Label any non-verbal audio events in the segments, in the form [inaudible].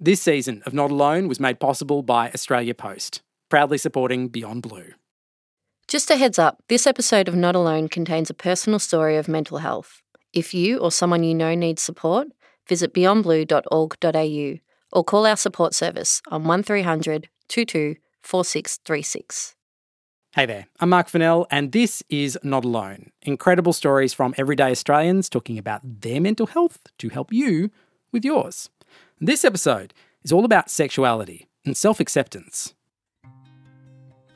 This season of Not Alone was made possible by Australia Post, proudly supporting Beyond Blue. Just a heads up this episode of Not Alone contains a personal story of mental health. If you or someone you know needs support, visit beyondblue.org.au or call our support service on 1300 22 4636. Hey there, I'm Marc Fennell, and this is Not Alone. Incredible stories from everyday Australians talking about their mental health to help you with yours. This episode is all about sexuality and self acceptance.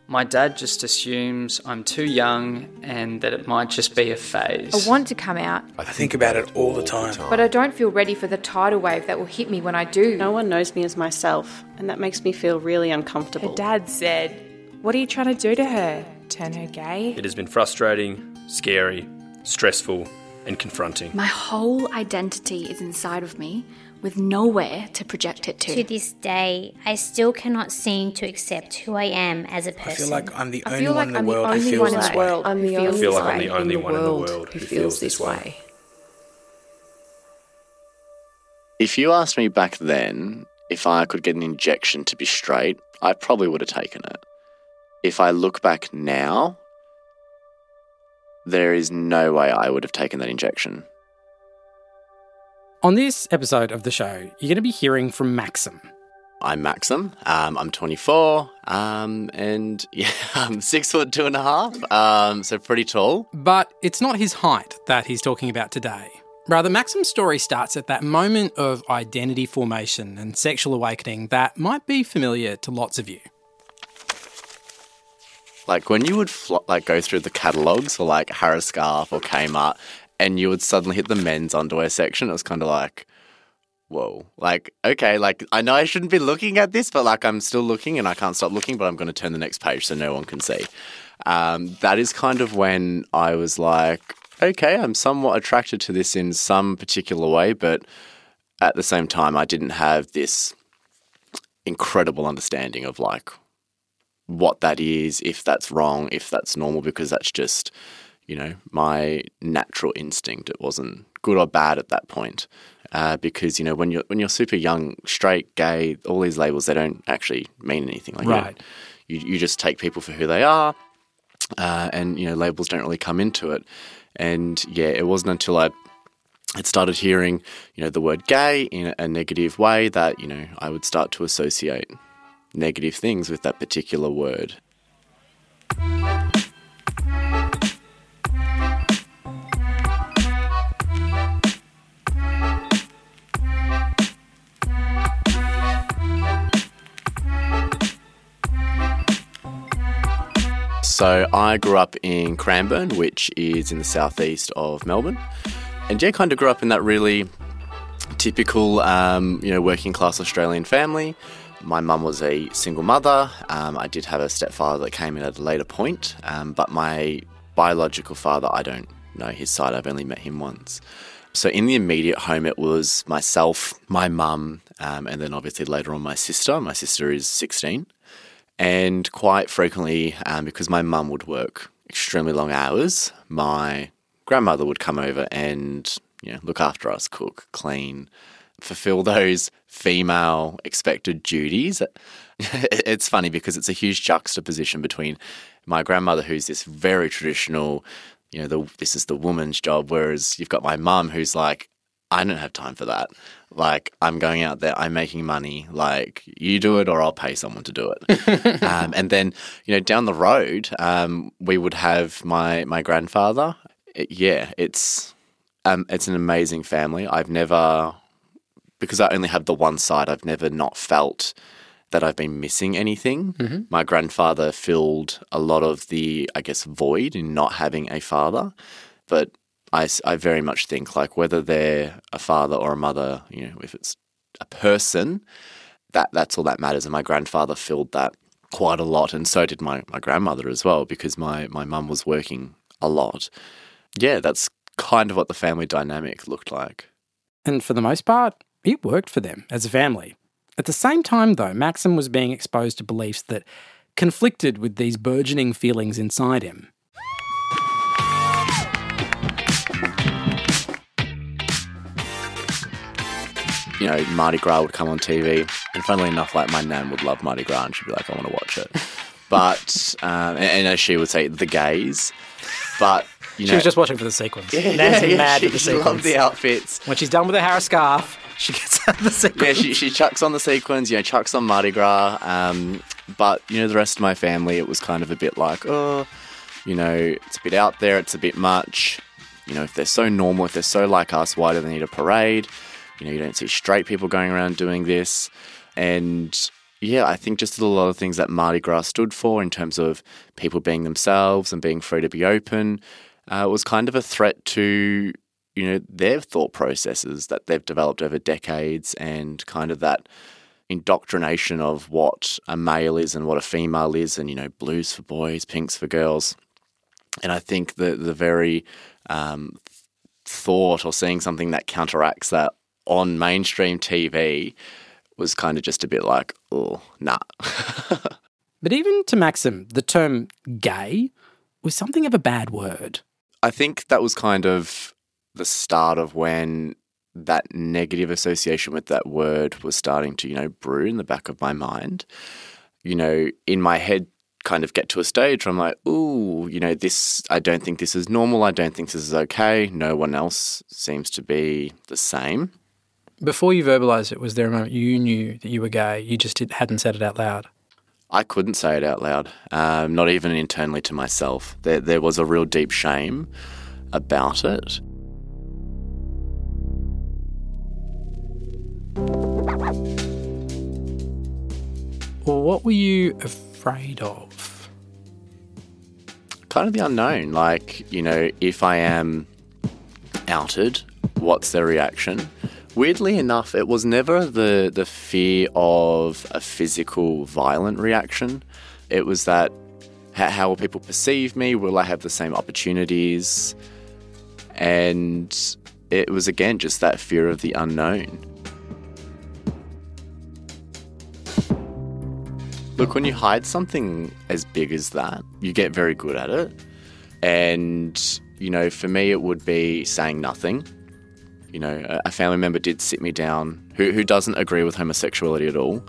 My dad just assumes I'm too young and that it might just be a phase. I want to come out, I think about it all the time. but I don't feel ready for the tidal wave that will hit me when I do. No one knows me as myself, and that makes me feel really uncomfortable. Her uncomfortable. dad said, What are you trying to do to her? Turn her gay? It has been frustrating, scary, stressful, and confronting. My whole identity is inside of me with nowhere to project it To to. this day, I still cannot seem to accept who I am as a person. I feel like I'm the I only one like in the I'm world who only feels this way. I'm the only I feel like I'm the only one in the world who feels this way. If you asked me back then if I could get an injection to be straight, I probably would have taken it. If I look back now, there is no way I would have taken that injection. On this episode of the show, you're going to be hearing from Maxim. I'm Maxim. Um, I'm 24, um, and [laughs] yeah, I'm six foot two and a half, um, so pretty tall. But it's not his height that he's talking about today. Rather, Maxim's story starts at that moment of identity formation and sexual awakening that might be familiar to lots of you. Like when you would fl- like go through the catalogs for like Harris Scarfe or Kmart, and you would suddenly hit the men's underwear section. It was kind of like, whoa, like okay, like I know I shouldn't be looking at this, but like I'm still looking and I can't stop looking. But I'm going to turn the next page so no one can see. Um, that is kind of when I was like, okay, I'm somewhat attracted to this in some particular way, but at the same time, I didn't have this incredible understanding of like what that is, if that's wrong, if that's normal, because that's just, you know, my natural instinct. It wasn't good or bad at that point. Uh, because you know when you're when you're super young, straight, gay, all these labels they don't actually mean anything. Like Right. you, you just take people for who they are, uh, and you know labels don't really come into it. And yeah, it wasn't until I had started hearing you know the word gay in a negative way that you know I would start to associate negative things with that particular word. So I grew up in Cranbourne, which is in the southeast of Melbourne, and yeah, kind of grew up in that really typical, um, you know, working class Australian family. My mum was a single mother. Um, I did have a stepfather that came in at a later point, um, but my biological father, I don't know his side. I've only met him once. So in the immediate home, it was myself, my mum, um, and then obviously later on my sister. My sister is 16. And quite frequently, um, because my mum would work extremely long hours, my grandmother would come over and you know look after us, cook, clean, fulfill those female expected duties. [laughs] it's funny because it's a huge juxtaposition between my grandmother, who's this very traditional, you know, the, this is the woman's job, whereas you've got my mum, who's like, I don't have time for that. Like, I'm going out there, I'm making money. Like, you do it or I'll pay someone to do it. [laughs] um, and then, you know, down the road, um, we would have my my grandfather. It- yeah, it's um, it's an amazing family. I've never, because I only have the one side, I've never not felt that I've been missing anything. My grandfather filled a lot of the, I guess, void in not having a father. But I, I very much think like whether they're a father or a mother, you know, if it's a person, that that's all that matters. And my grandfather filled that quite a lot, and so did my, my grandmother as well, because my my mum was working a lot. Yeah, that's kind of what the family dynamic looked like. And for the most part, it worked for them as a family. At the same time, though, Maxim was being exposed to beliefs that conflicted with these burgeoning feelings inside him. You know, Mardi Gras would come on TV, and funnily enough, like my nan would love Mardi Gras, and she'd be like, "I want to watch it." [laughs] But um, and, and as she would say, the gays. But you know, she was just watching for the sequence. Yeah, Nan's yeah, yeah, mad she, with the she sequence. loved the outfits. When she's done with the Harris Scarfe, she gets [laughs] out the sequence. Yeah, she, she chucks on the sequins, you know, chucks on Mardi Gras. Um, but, you know, the rest of my family, it was kind of a bit like, oh, you know, it's a bit out there, it's a bit much. You know, if they're so normal, if they're so like us, why do they need a parade? You know, you don't see straight people going around doing this. And yeah, I think just a lot of things that Mardi Gras stood for in terms of people being themselves and being free to be open uh, was kind of a threat to you know their thought processes that they've developed over decades and kind of that indoctrination of what a male is and what a female is and you know blues for boys pinks for girls and i think the the very um, thought or seeing something that counteracts that on mainstream tv was kind of just a bit like oh nah [laughs] But even to Maxim, the term gay was something of a bad word. I think that was kind of the start of when that negative association with that word was starting to, you know, brew in the back of my mind. You know, in my head, kind of get to a stage where I'm like, ooh, you know, this, I don't think this is normal. I don't think this is okay. No one else seems to be the same. Before you verbalised it, was there a moment you knew that you were gay? You just did, hadn't said it out loud. I couldn't say it out loud, um, not even internally to myself. There, there was a real deep shame about it. Well, what were you afraid of? Kind of the unknown. Like, you know, if I am outed, what's their reaction? Weirdly enough, it was never the, the fear of a physical, violent reaction. It was that how, how will people perceive me? Will I have the same opportunities? And it was again just that fear of the unknown. Look, when you hide something as big as that, you get very good at it. And, you know, for me, it would be saying nothing. You know, a- family member did sit me down who, who doesn't agree with homosexuality at all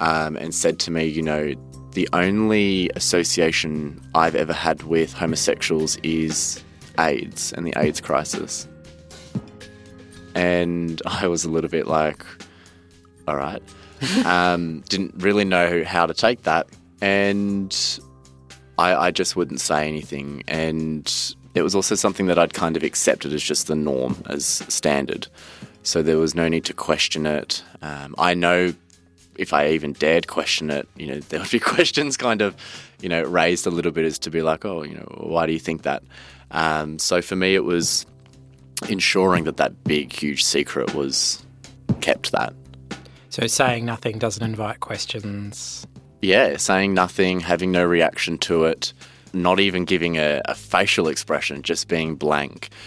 um, and said to me, you know, the only association I've ever had with homosexuals is AIDS and the AIDS crisis. And [laughs] I was a little bit like, all right. [laughs] um, didn't really know how to take that. And I, I just wouldn't say anything. And it was also something that I'd kind of accepted as just the norm, as standard. So there was no need to question it. Um, I know if I even dared question it, you know, [laughs] there would be questions kind of, you know, raised a little bit as to be like, oh, you know, why do you think that? Um, so for me, it was ensuring that that big, huge secret was kept that. So saying nothing doesn't invite questions. Yeah, saying nothing, having no reaction to it, not even giving a, a facial expression, just being blank. [laughs]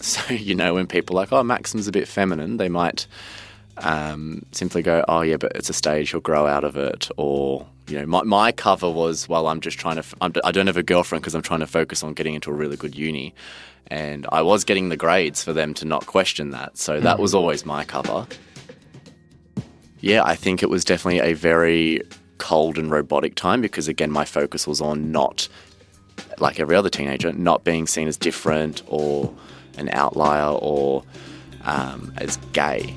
So, you know, when people are like, oh, Maxim's a bit feminine, they might um, simply go, oh, yeah, but it's a stage, he'll grow out of it. Or, you know, my, my cover was, well, I'm just trying to, f- I'm, I don't have a girlfriend because I'm trying to focus on getting into a really good uni. And I was getting the grades for them to not question that. So that was always my cover. Yeah, I think it was definitely a very cold and robotic time because, again, my focus was on not, like every other teenager, not being seen as different or an outlier or um, as gay.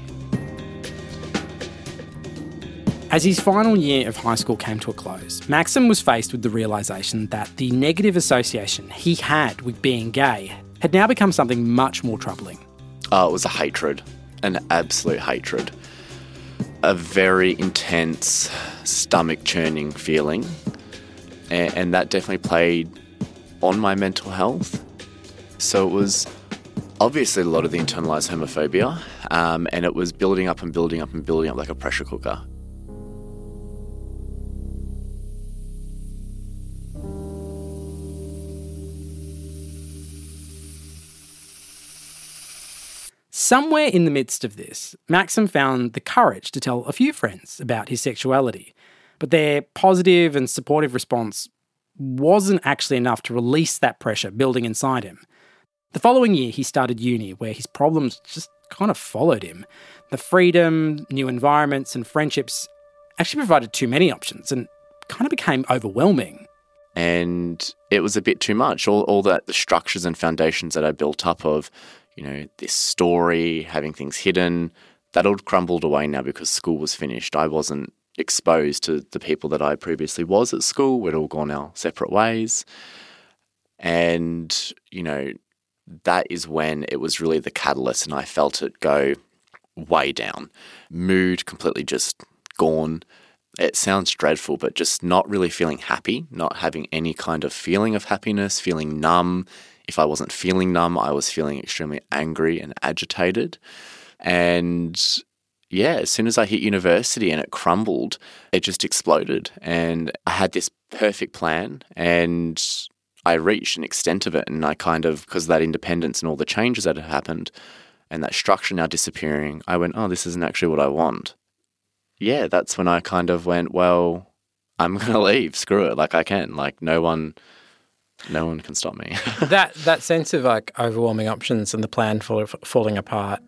As his final year of high school came to a close, Maxim was faced with the realization that the negative association he had with being gay had now become something much more troubling. Oh, it was a hatred, an absolute hatred. A very intense, stomach churning feeling. And, and that definitely played on my mental health. So it was obviously a lot of the internalized homophobia, um, and it was building up and building up and building up like a pressure cooker. Somewhere in the midst of this, Maxim found the courage to tell a few friends about his sexuality, but their positive and supportive response wasn't actually enough to release that pressure building inside him. The following year, he started uni, where his problems just kind of followed him. The freedom, new environments, and friendships actually provided too many options and kind of became overwhelming. And it was a bit too much. All, all that, the structures and foundations that I built up of, you know, this story, having things hidden, that all crumbled away now because school was finished. I wasn't exposed to the people that I previously was at school. We'd all gone our separate ways. And, you know, that is when it was really the catalyst and I felt it go way down. Mood completely just gone. It sounds dreadful, but just not really feeling happy, not having any kind of feeling of happiness, feeling numb. If I wasn't feeling numb, I was feeling extremely angry and agitated. And yeah, as soon as I hit university and it crumbled, it just exploded. And I had this perfect plan and I reached an extent of it. And I kind of, because of that independence and all the changes that had happened and that structure now disappearing, I went, oh, this isn't actually what I want. Yeah, that's when I kind of went, well, I'm [laughs] going to leave. Screw it. Like I can. Like no one. No one can stop me. [laughs] that that sense of like overwhelming options and the plan for falling apart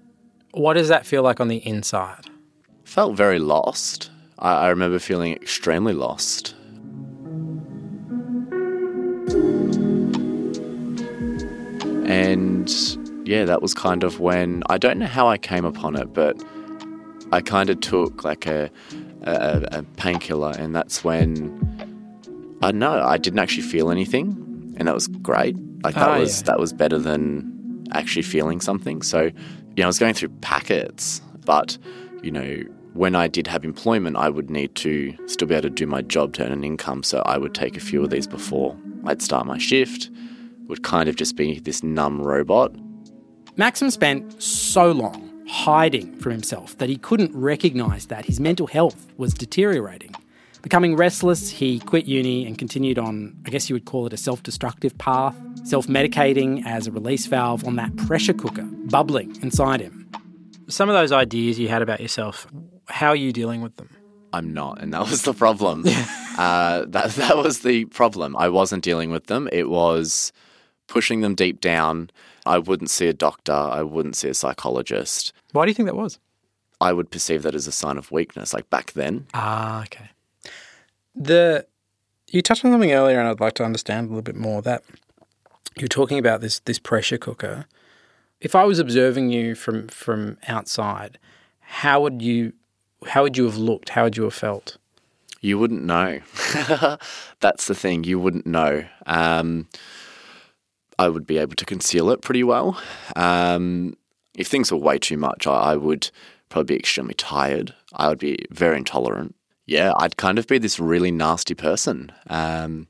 what does that feel like on the inside? Felt very lost. I, I remember feeling extremely lost. And yeah, that was kind of when I don't know how I came upon it, but I kind of took like a, a, a painkiller, and that's when I don't know I didn't actually feel anything, and that was great. Like that oh, was yeah. that was better than actually feeling something. So you know, I was going through packets, but, you know, when I did have employment, I would need to still be able to do my job to earn an income. So I would take a few of these before I'd start my shift, would kind of just be this numb robot. Maxim spent so long hiding from himself that he couldn't recognise that his mental health was deteriorating. Becoming restless, he quit uni and continued on, I guess you would call it a self destructive path, self medicating as a release valve on that pressure cooker bubbling inside him. Some of those ideas you had about yourself, how are you dealing with them? I'm not, and that was the problem. [laughs] uh, that that was the problem. I wasn't dealing with them. It was pushing them deep down. I wouldn't see a doctor. I wouldn't see a psychologist. Why do you think that was? I would perceive that as a sign of weakness, like back then. Ah, okay. The you touched on something earlier, and I'd like to understand a little bit more. That you're talking about this this pressure cooker. If I was observing you from from outside, how would you how would you have looked? How would you have felt? You wouldn't know. [laughs] That's the thing. You wouldn't know. Um, I would be able to conceal it pretty well. Um, if things were way too much, I, I would probably be extremely tired. I would be very intolerant yeah, I'd kind of be this really nasty person. Um,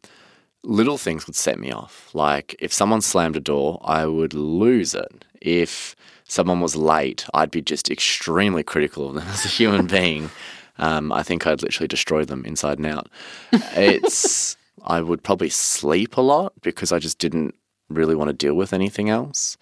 little things would set me off. Like if someone slammed a door, I would lose it. If someone was late, I'd be just extremely critical of them [laughs] as a human being. Um, I think I'd literally destroy them inside and out. It's [laughs] I would probably sleep a lot because I just didn't really want to deal with anything else.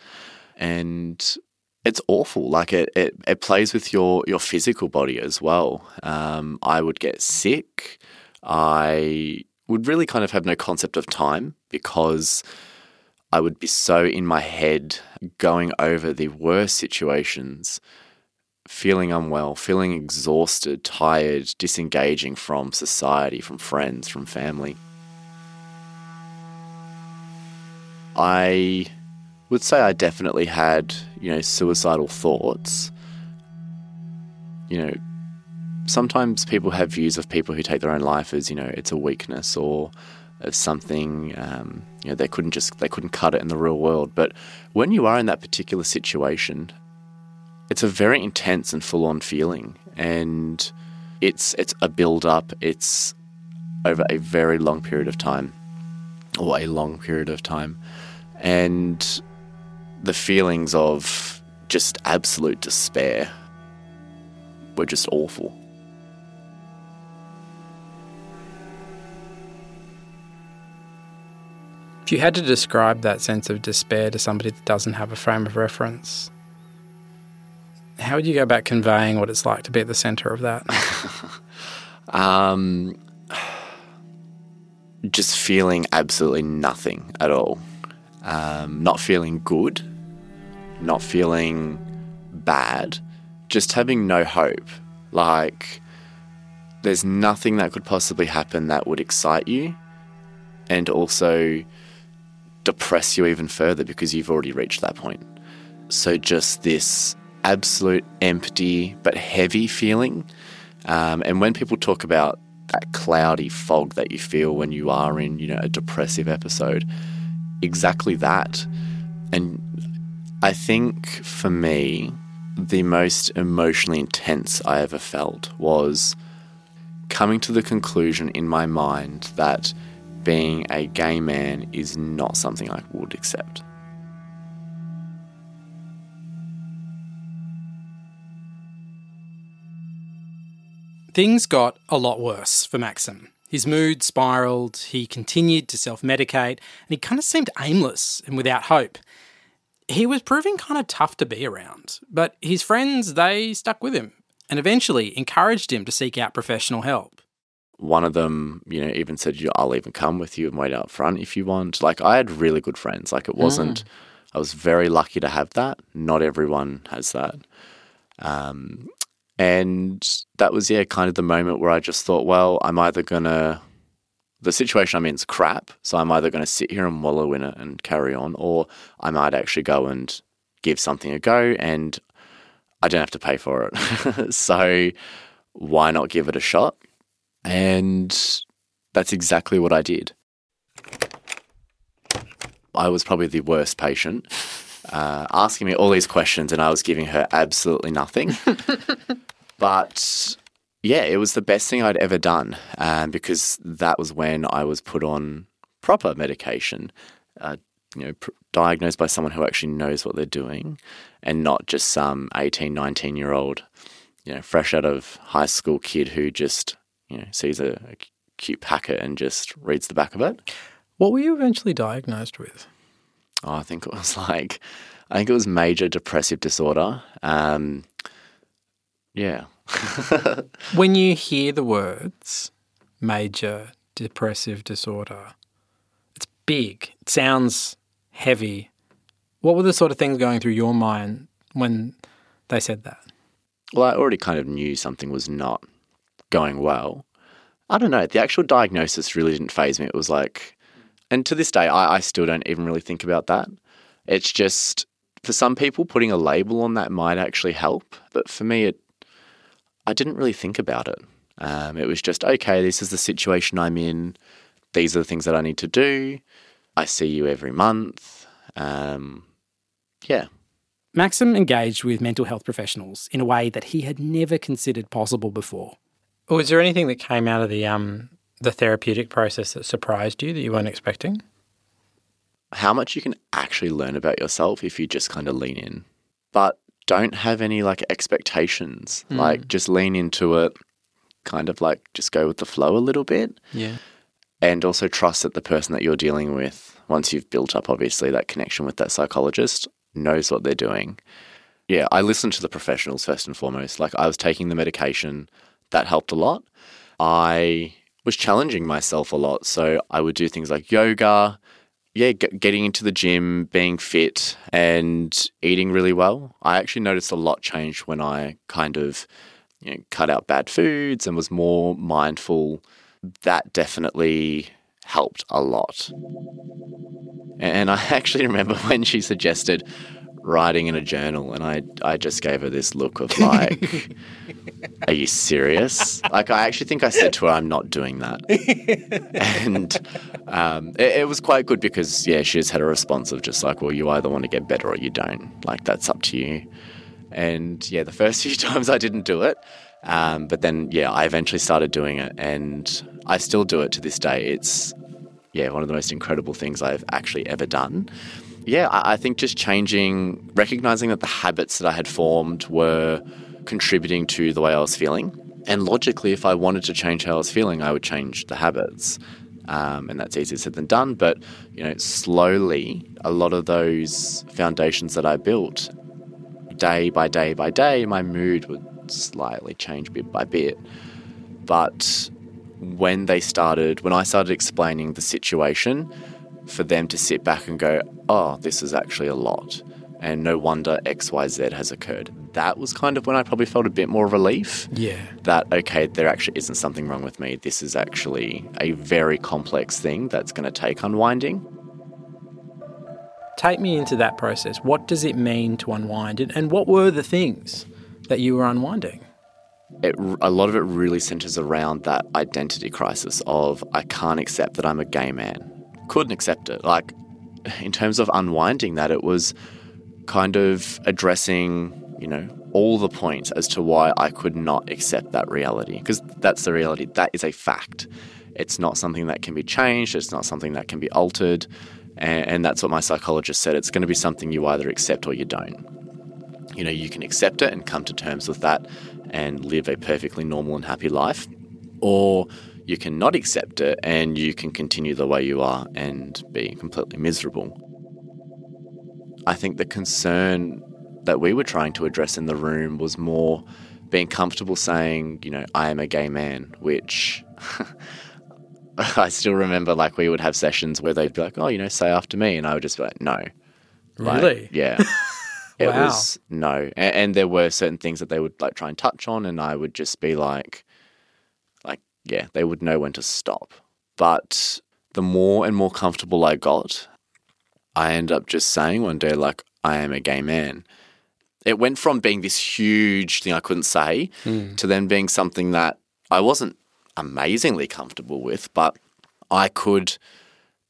And it's awful. Like it, it, it plays with your your physical body as well. Um, I would get sick. I would really kind of have no concept of time because I would be so in my head going over the worst situations, feeling unwell, feeling exhausted, tired, disengaging from society, from friends, from family. I would say I definitely had, you know, suicidal thoughts. You know, sometimes people have views of people who take their own life as, you know, it's a weakness or as something, um, you know, they couldn't just, they couldn't cut it in the real world. But when you are in that particular situation, it's a very intense and full on feeling. And it's, it's a build up, it's over a very long period of time or a long period of time. And the feelings of just absolute despair were just awful. If you had to describe that sense of despair to somebody that doesn't have a frame of reference, how would you go about conveying what it's like to be at the centre of that? [laughs] um, just feeling absolutely nothing at all. Um, not feeling good not feeling bad, just having no hope. Like, there's nothing that could possibly happen that would excite you and also depress you even further because you've already reached that point. So, just this absolute empty but heavy feeling. Um, and when people talk about that cloudy fog that you feel when you are in, you know, a depressive episode, exactly that. And I think for me, the most emotionally intense I ever felt was coming to the conclusion in my mind that being a gay man is not something I would accept. Things got a lot worse for Maxim. His mood spiraled, he continued to self medicate, and he kind of seemed aimless and without hope. He was proving kind of tough to be around, but his friends, they stuck with him and eventually encouraged him to seek out professional help. One of them, you know, even said, I'll even come with you and wait out front if you want. Like, I had really good friends. Like, it wasn't, mm. I was very lucky to have that. Not everyone has that. Um, and that was, yeah, kind of the moment where I just thought, well, I'm either going to, the situation I'm in is crap. So I'm either going to sit here and wallow in it and carry on, or I might actually go and give something a go and I don't have to pay for it. [laughs] so why not give it a shot? And that's exactly what I did. I was probably the worst patient, uh, asking me all these questions, and I was giving her absolutely nothing. [laughs] but yeah, it was the best thing I'd ever done um, because that was when I was put on proper medication, uh, you know, pr- diagnosed by someone who actually knows what they're doing and not just some 18, 19 year old, you know, fresh out of high school kid who just, you know, sees a, a cute packet and just reads the back of it. What were you eventually diagnosed with? Oh, I think it was [laughs] like, I think it was major depressive disorder. Um, yeah. [laughs] when you hear the words major depressive disorder, it's big. It sounds heavy. What were the sort of things going through your mind when they said that? Well, I already kind of knew something was not going well. I don't know. The actual diagnosis really didn't phase me. It was like, and to this day, I, I still don't even really think about that. It's just for some people, putting a label on that might actually help. But for me, it I didn't really think about it. Um, it was just okay. This is the situation I'm in. These are the things that I need to do. I see you every month. Um, yeah. Maxim engaged with mental health professionals in a way that he had never considered possible before. Was there anything that came out of the um, the therapeutic process that surprised you that you weren't expecting? How much you can actually learn about yourself if you just kind of lean in, but don't have any like expectations. Mm. Like just lean into it, kind of like just go with the flow a little bit. Yeah. And also trust that the person that you're dealing with, once you've built up obviously that connection with that psychologist, knows what they're doing. Yeah, I listened to the professionals first and foremost. Like I was taking the medication, that helped a lot. I was challenging myself a lot. So I would do things like yoga, yeah, g- getting into the gym, being fit, and eating really well. I actually noticed a lot changed when I kind of you know, cut out bad foods and was more mindful. That definitely helped a lot. And I [laughs] actually remember [laughs] when she suggested writing in a journal, and I I just gave her this look of like, [laughs] "Are you serious?" Like I actually think I said to her, "I'm not doing that," [laughs] and um, it, it, was quite good because yeah, she just had a response of just like, "Well, you either want to get better or you don't. Like that's up to you." And yeah, the first [laughs] few times I didn't do it, um, but then yeah, I eventually started doing it, and I still do it to this day. It's yeah, one of the most incredible things I've actually ever done yeah, I, think just changing, recognizing that the habits that I had formed were contributing to the way I was feeling. And logically, if I wanted to change how I was feeling, I would change the habits. Um, and that's easier said than done. But you know, slowly, a lot of those foundations that I built, day by day by day, my mood would slightly change bit by bit. But when they started, when I started explaining the situation, for them to sit back and go, oh, this is actually a lot. And no wonder XYZ has occurred. that was kind of when I probably felt a bit more relief. Yeah. That, okay, there actually isn't something wrong with me. This is actually a very complex thing that's going to take unwinding. Take me into that process. What does it mean to unwind? And, and what were the things that you were unwinding? It, a lot of it really centers around that identity crisis of I can't accept that I'm a gay man. Couldn't accept it. Like, in terms of unwinding that, it was kind of addressing, you know, all the points as to why I could not accept that reality. Because that's the reality. That is a fact. It's not something that can be changed, it's not something that can be altered. And, and that's what my psychologist said. It's going to be something you either accept or you don't. You know, you can accept it and come to terms with that and live a perfectly normal and happy life, or you can not accept it and you can continue the way you are and be completely miserable. I think the concern that we were trying to address in the room was more being comfortable saying, you know, I am a gay man, which [laughs] I still remember like we would have sessions where they'd be like, oh, you know, say after me. And I would just be like, no. Like, Really? yeah. [laughs] It Wow. was no. And, and there were certain things that they would like try and touch on, and I would just be like, like, yeah, they would know when to stop. But the more and more comfortable I got, I end up just saying one day, like, I am a gay man. It went from being this huge thing I couldn't say hmm. to then being something that I wasn't amazingly comfortable with, but I could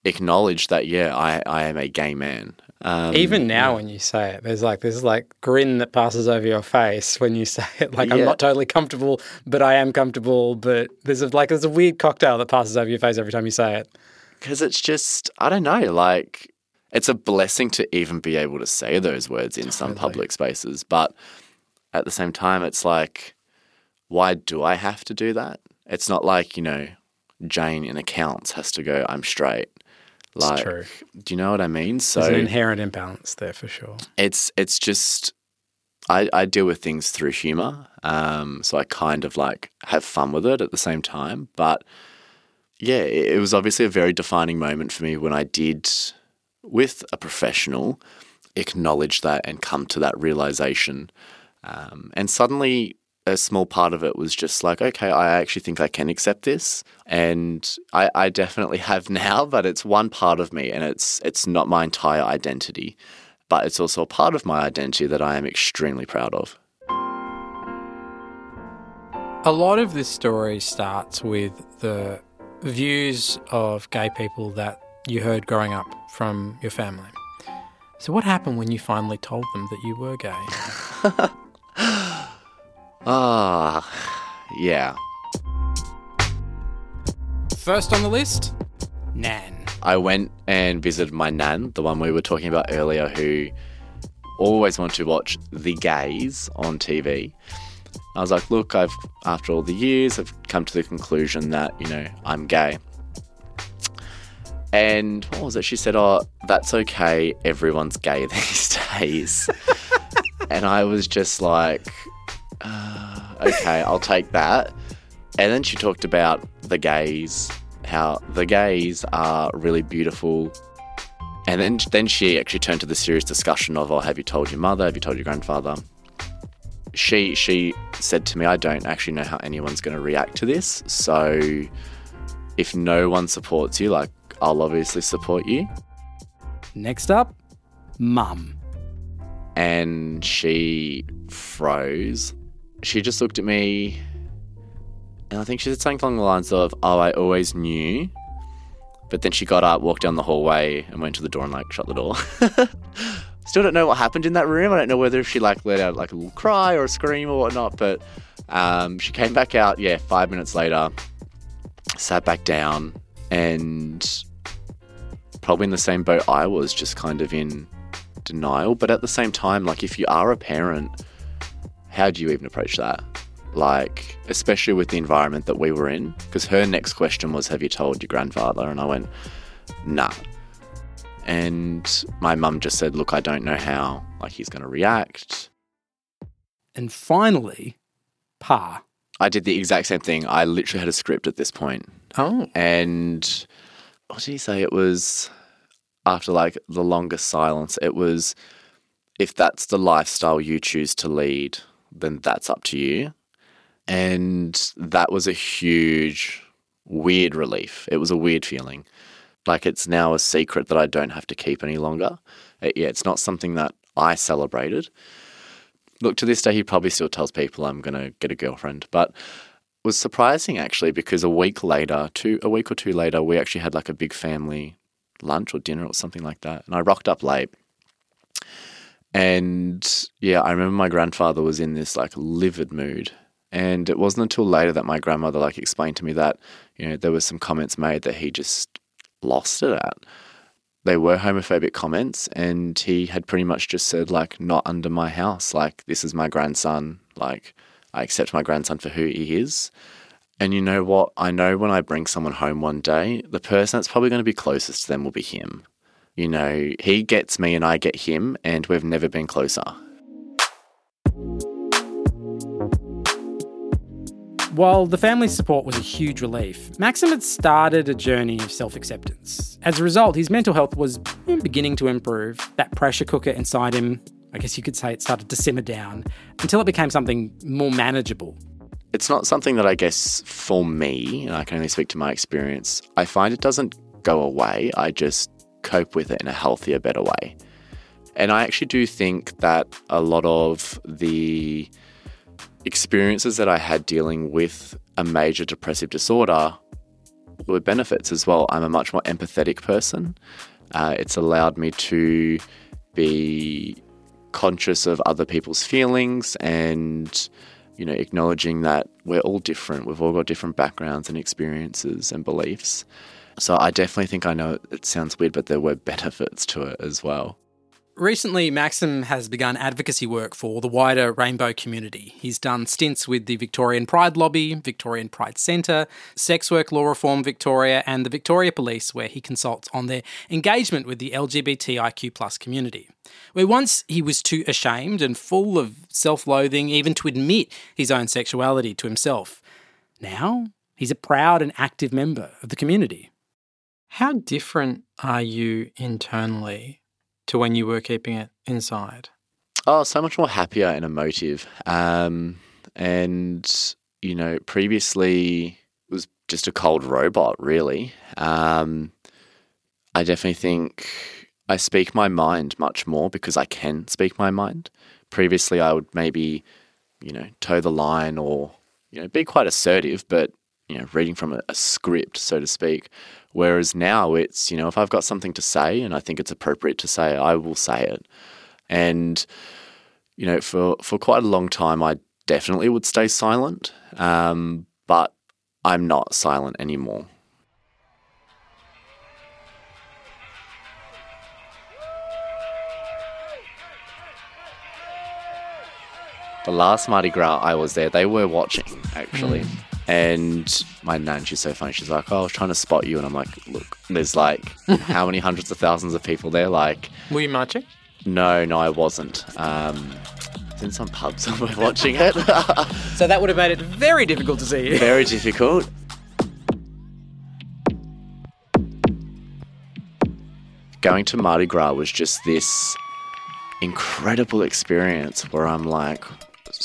acknowledge that, yeah, I, I am a gay man. Um, Even now, when you say it, there's like this like grin that passes over your face when you [laughs] say it. Like I'm not totally comfortable, but I am comfortable. But there's a, like there's a weird cocktail that passes over your face every time you say it. because it's just I don't know, like it's a blessing to even be able to say those words in some public spaces, but at the same time, it's like, why do I have to do that? It's not like you know, Jane in accounts has to go, I'm straight. It's Like, true. do you know what I mean? So There's an inherent imbalance there for sure. it's it's just I, I deal with things through humor, um, so I kind of like have fun with it at the same time. But yeah, it, it was obviously a very defining moment for me when I did, with a professional, acknowledge that and come to that realization. Um, and suddenly, a small part of it was just like, okay, I actually think I can accept this, and I, I definitely [laughs] have now. But it's one part of me, and it's it's not my entire identity, but it's also a part of my identity that I am extremely proud of. A lot of this story starts with the views of gay people that you heard growing up from your family. So, what happened when you finally told them that you were gay? [laughs] Ah, yeah. First on the list, Nan. I went and visited my nan, the one we were talking about earlier, who always wanted to watch The Gays on TV. I was like, look, I've after all the years, I've come to the conclusion that you know I'm gay. And what was it? She said, "Oh, that's okay. Everyone's gay [laughs] these days." [laughs] and I was just like, uh, "Okay, I'll take that." And then she talked about the gays, how the gays are really beautiful. And then then she actually turned to the serious discussion of, "Oh, have you told your mother? Have you told your grandfather?" She she said to me, "I don't actually know how anyone's going to react to this. So if no one supports you, like I'll obviously support you." Next up, Mum. and she froze. She just looked at me, and I think she said something along the lines of, "Oh, I always knew." But then she got up, walked down the hallway, and went to the door and like shut the door. [laughs] Still don't know what happened in that room. I don't know whether she like let out like a little cry or a scream or whatnot. But um, she came back out. Yeah, five minutes later, sat back down, and probably in the same boat I was, just kind of in denial. But at the same time, like if you are a parent, how do you even approach that? Like, especially with the environment that we were in. Because her next question was, Have you told your grandfather? And I went, Nah. And my mum just said, Look, I don't know how like he's gonna react. And finally, Pa. I did the exact same thing. I literally had a script at this point. Oh. And what did he say? It was after like the longest silence, it was if that's the lifestyle you choose to lead, then that's up to you. And that was a huge, weird relief. It was a weird feeling. Like it's now a secret that I don't have to keep any longer. It, yeah, it's not something that I celebrated. Look, to this day, he probably still tells people I'm going to get a girlfriend, but was surprising actually because a week later, two a week or two later, we actually had like a big family lunch or dinner or something like that, and I rocked up late. And yeah, I remember my grandfather was in this like livid mood. And it wasn't until later that my grandmother like explained to me that, you know, there was some comments made that he just lost it at. They were homophobic comments and he had pretty much just said like not under my house, like this is my grandson, like I accept my grandson for who he is. And you know what? I know when I bring someone home one day, the person that's probably going to be closest to them will be him. You know, he gets me and I get him, and we've never been closer. While the family's support was a huge relief, Maxim had started a journey of self acceptance. As a result, his mental health was beginning to improve. That pressure cooker inside him, I guess you could say it started to simmer down until it became something more manageable. It's not something that I guess for me, and I can only speak to my experience, I find it doesn't go away. I just cope with it in a healthier, better way. And I actually do think that a lot of the experiences that I had dealing with a major depressive disorder were benefits as well. I'm a much more empathetic person. Uh, it's allowed me to be conscious of other people's feelings and you know acknowledging that we're all different we've all got different backgrounds and experiences and beliefs so i definitely think i know it sounds weird but there were benefits to it as well Recently, Maxim has begun advocacy work for the wider rainbow community. He's done stints with the Victorian Pride Lobby, Victorian Pride Centre, Sex Work Law Reform Victoria, and the Victoria Police, where he consults on their engagement with the LGBTIQ community. Where once he was too ashamed and full of self loathing even to admit his own sexuality to himself. Now, he's a proud and active member of the community. How different are you internally to when you were keeping it inside? Oh, so much more happier and emotive. Um, and, you know, previously it was just a cold robot, really. Um, I definitely think I speak my mind much more because I can speak my mind. Previously, I would maybe, you know, toe the line or, you know, be quite assertive, but, you know, reading from a, a script, so to speak. Whereas now it's, you know, if I've got something to say and I think it's appropriate to say, I will say it. And, you know, for, for quite a long time, I definitely would stay silent, um, but I'm not silent anymore. The last Mardi Gras I was there, they were watching actually. Mm. And my nan, she's so funny. She's like, "Oh, I was trying to spot you," and I'm like, "Look, there's like how many hundreds of thousands of people there? Like, were you marching? No, no, I wasn't. Um, in some pub somewhere [laughs] watching it. [laughs] so that would have made it very difficult to see you. Very difficult. Going to Mardi Gras was just this incredible experience where I'm like,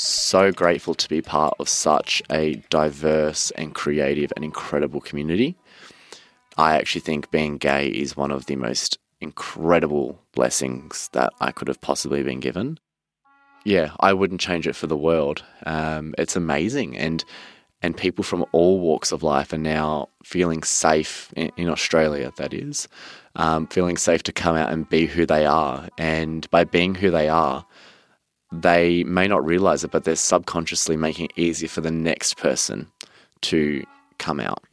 so grateful to be part of such a diverse and creative and incredible community. I actually think being gay is one of the most incredible blessings that I could have possibly been given. Yeah, I wouldn't change it for the world. Um, it's amazing, and and people from all walks of life are now feeling safe in, in Australia. That is, um, feeling safe to come out and be who they are, and by being who they are, they may not realize it, but they're subconsciously making it easier for the next person to come out.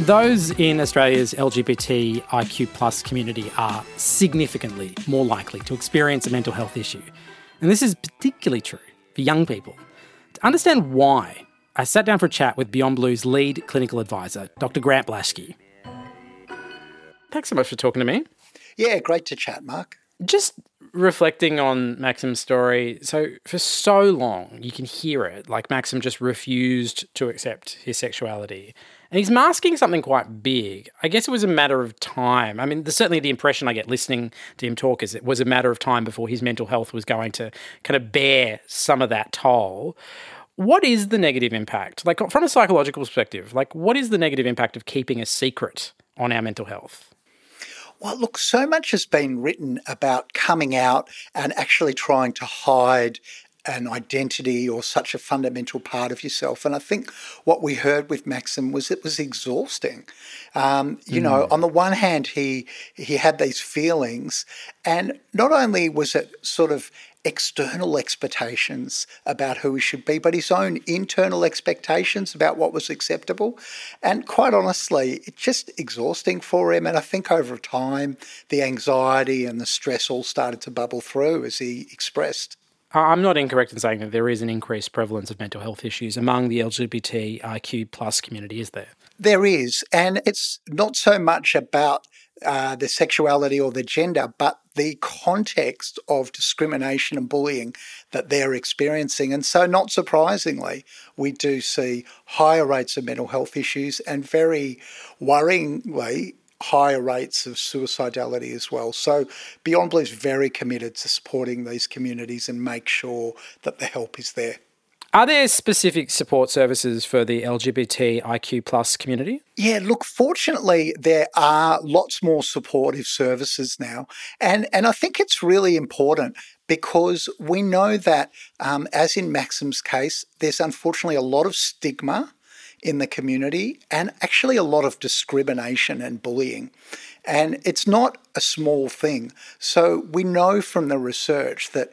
Those in Australia's LGBTIQ plus community are significantly more likely to experience a mental health issue and this is particularly true for young people. To understand why, I sat down for a chat with Beyond Blue's lead clinical advisor, Dr. Grant Blashki. Thanks so much for talking to me. Yeah, great to chat, Marc. Just reflecting on Maxim's story, so for so long you can hear it like Maxim just refused to accept his sexuality. And he's masking something quite big. I guess it was a matter of time. I mean, there's certainly the impression I get listening to him talk is it was a matter of time before his mental health was going to kind of bear some of that toll. What is the negative impact? Like, from a psychological perspective, like, what is the negative impact of keeping a secret on our mental health? Well, look, so much has been written about coming out and actually trying to hide an identity or such a fundamental part of yourself. And I think what we heard with Maxim was it was exhausting. Um, you mm. know, on the one hand, he he had these feelings, and not only was it sort of external expectations about who he should be, but his own internal expectations about what was acceptable. And quite honestly, it's just exhausting for him. And I think over time, the anxiety and the stress all started to bubble through as he expressed. I'm not incorrect in saying that there is an increased prevalence of mental health issues among the LGBTIQ plus community, is there? There is, and it's not so much about uh, the sexuality or the gender, but the context of discrimination and bullying that they're experiencing. And so, not surprisingly, we do see higher rates of mental health issues and very worryingly, higher rates of suicidality as well. So Beyond Blue is very committed to supporting these communities and make sure that the help is there. Are there specific support services for the LGBTIQ plus community? Yeah, look, fortunately, there are lots more supportive services now. And, and I think it's really important because we know that, um, as in Maxim's case, there's unfortunately a lot of stigma in the community and actually a lot of discrimination and bullying. And it's not a small thing. So we know from the research that,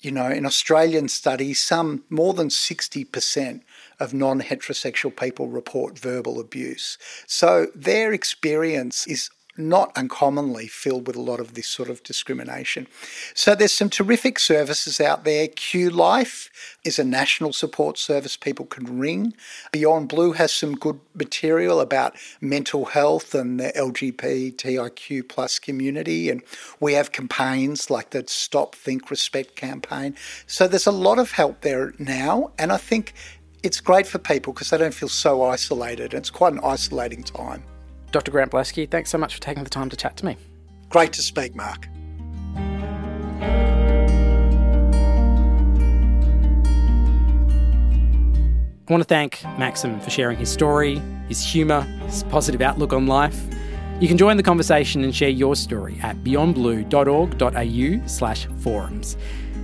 you know, in Australian studies, some more than 60% of non heterosexual people report verbal abuse. So their experience is not uncommonly filled with a lot of this sort of discrimination. So there's some terrific services out there. Q Life is a national support service people can ring. Beyond Blue has some good material about mental health and the LGBTIQ plus community, and we have campaigns like the Stop, Think, Respect campaign. So there's a lot of help there now, and I think it's great for people because they don't feel so isolated. It's quite an isolating time. Dr. Grant Blashki, thanks so much for taking the time to chat to me. Great to speak, Marc. I want to thank Maxim for sharing his story, his humour, his positive outlook on life. You can join the conversation and share your story at beyondblue.org.au slash forums.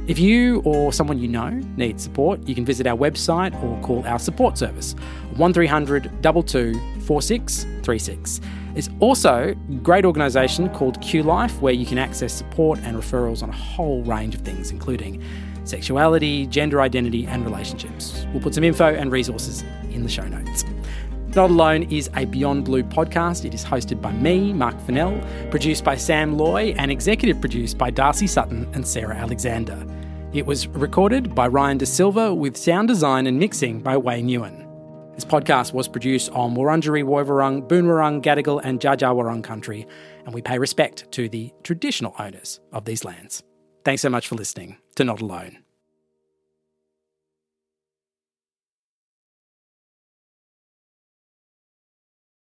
If you or someone you know needs support, you can visit our website or call our support service, 1300 22 4636. There's also a great organisation called Q Life where you can access support and referrals on a whole range of things, including sexuality, gender identity, and relationships. We'll put some info and resources in the show notes. Not Alone is a Beyond Blue podcast. It is hosted by me, Marc Fennell, produced by Sam Loy, and executive produced by Darcy Sutton and Sarah Alexander. It was recorded by Ryan D'Sylva with sound design and mixing by Que Nguyen. This podcast was produced on Wurundjeri Woiwurrung, Boonwurrung, Gadigal, and Dja country, and we pay respect to the traditional owners of these lands. Thanks so much for listening to Not Alone.